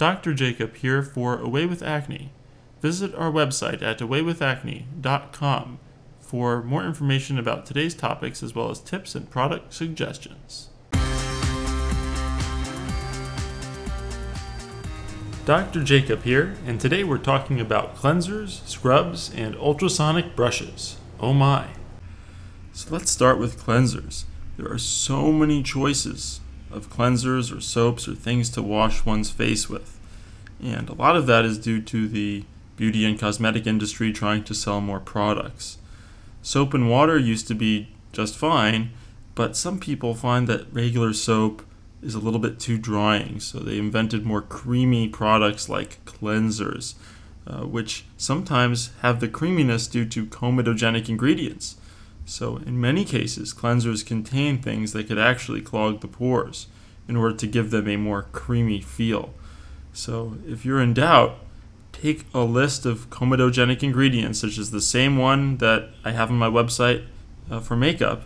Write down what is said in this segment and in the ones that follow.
Dr. Jacob here for Away with Acne. Visit our website at awaywithacne.com for more information about today's topics as well as tips and product suggestions. Dr. Jacob here, and today we're talking about cleansers, scrubs, and ultrasonic brushes. Oh my. So let's start with cleansers. There are so many choices of cleansers or soaps or things to wash one's face with. And a lot of that is due to the beauty and cosmetic industry trying to sell more products. Soap and water used to be just fine, but some people find that regular soap is a little bit too drying, so they invented more creamy products like cleansers, uh, which sometimes have the creaminess due to comedogenic ingredients. So, in many cases, cleansers contain things that could actually clog the pores in order to give them a more creamy feel. So, if you're in doubt, take a list of comedogenic ingredients, such as the same one that I have on my website uh, for makeup,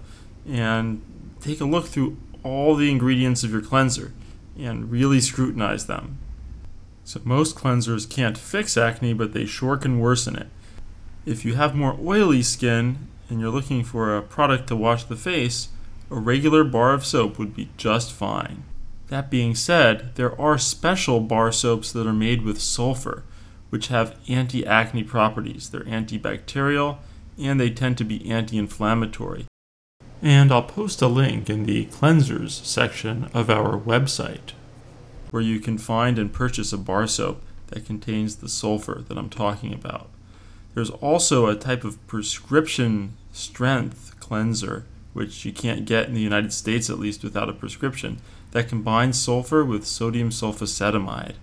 and take a look through all the ingredients of your cleanser and really scrutinize them. So, most cleansers can't fix acne, but they sure can worsen it. If you have more oily skin and you're looking for a product to wash the face, a regular bar of soap would be just fine. That being said, there are special bar soaps that are made with sulfur, which have anti acne properties. They're antibacterial and they tend to be anti inflammatory. And I'll post a link in the cleansers section of our website where you can find and purchase a bar soap that contains the sulfur that I'm talking about. There's also a type of prescription strength cleanser, which you can't get in the United States at least without a prescription, that combines sulfur with sodium sulfacetamide.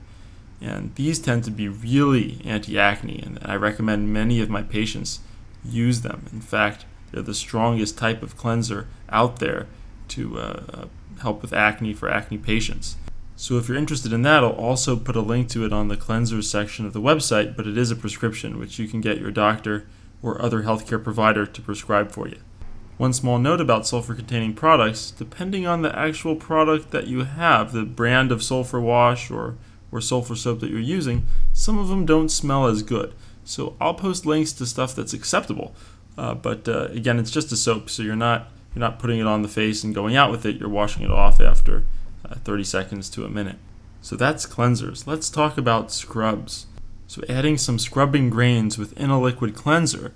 And these tend to be really anti acne, and I recommend many of my patients use them. In fact, they're the strongest type of cleanser out there to uh, help with acne for acne patients. So if you're interested in that, I'll also put a link to it on the cleansers section of the website, but it is a prescription which you can get your doctor or other healthcare provider to prescribe for you. One small note about sulfur containing products depending on the actual product that you have, the brand of sulfur wash or, or sulfur soap that you're using, some of them don't smell as good. So I'll post links to stuff that's acceptable. Uh, but uh, again, it's just a soap, so you're not you're not putting it on the face and going out with it. You're washing it off after uh, 30 seconds to a minute. So that's cleansers. Let's talk about scrubs. So adding some scrubbing grains within a liquid cleanser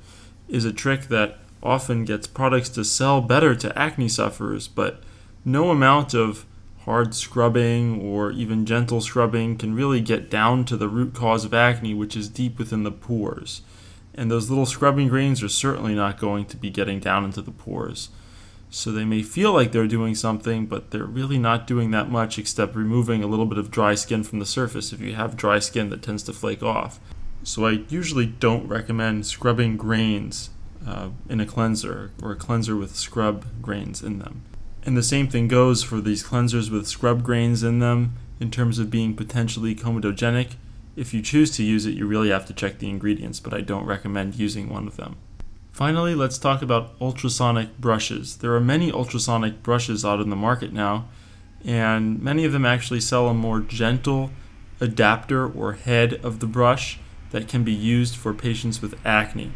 is a trick that often gets products to sell better to acne sufferers, but no amount of hard scrubbing or even gentle scrubbing can really get down to the root cause of acne, which is deep within the pores. And those little scrubbing grains are certainly not going to be getting down into the pores. So they may feel like they're doing something, but they're really not doing that much except removing a little bit of dry skin from the surface if you have dry skin that tends to flake off. So I usually don't recommend scrubbing grains uh, in a cleanser or a cleanser with scrub grains in them. And the same thing goes for these cleansers with scrub grains in them in terms of being potentially comedogenic. If you choose to use it, you really have to check the ingredients, but I don't recommend using one of them. Finally, let's talk about ultrasonic brushes. There are many ultrasonic brushes out in the market now, and many of them actually sell a more gentle adapter or head of the brush that can be used for patients with acne.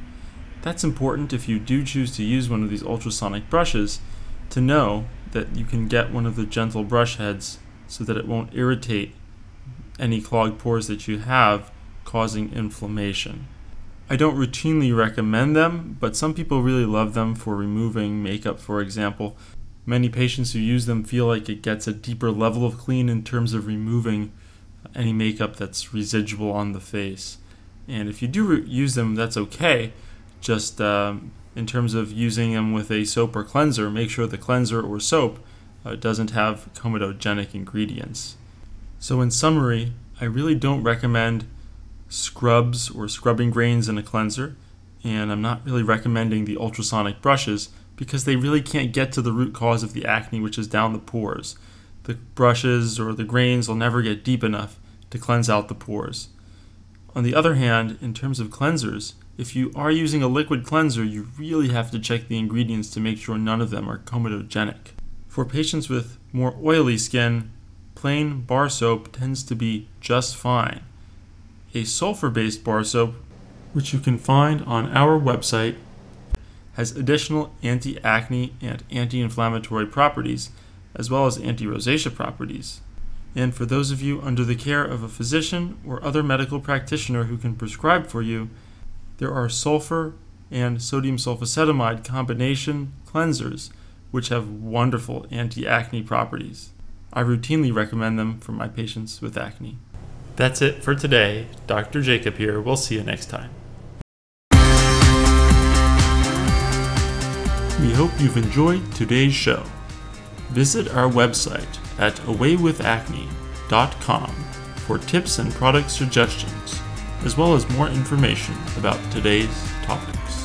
That's important if you do choose to use one of these ultrasonic brushes to know that you can get one of the gentle brush heads so that it won't irritate any clogged pores that you have, causing inflammation. I don't routinely recommend them, but some people really love them for removing makeup, for example. Many patients who use them feel like it gets a deeper level of clean in terms of removing any makeup that's residual on the face. And if you do re- use them, that's okay. Just um, in terms of using them with a soap or cleanser, make sure the cleanser or soap uh, doesn't have comedogenic ingredients. So, in summary, I really don't recommend scrubs or scrubbing grains in a cleanser, and I'm not really recommending the ultrasonic brushes because they really can't get to the root cause of the acne, which is down the pores. The brushes or the grains will never get deep enough to cleanse out the pores. On the other hand, in terms of cleansers, if you are using a liquid cleanser, you really have to check the ingredients to make sure none of them are comedogenic. For patients with more oily skin, plain bar soap tends to be just fine. A sulfur based bar soap, which you can find on our website, has additional anti acne and anti inflammatory properties, as well as anti rosacea properties. And for those of you under the care of a physician or other medical practitioner who can prescribe for you, there are sulfur and sodium sulfacetamide combination cleansers, which have wonderful anti acne properties. I routinely recommend them for my patients with acne. That's it for today. Dr. Jacob here. We'll see you next time. We hope you've enjoyed today's show. Visit our website at awaywithacne.com for tips and product suggestions, as well as more information about today's topics.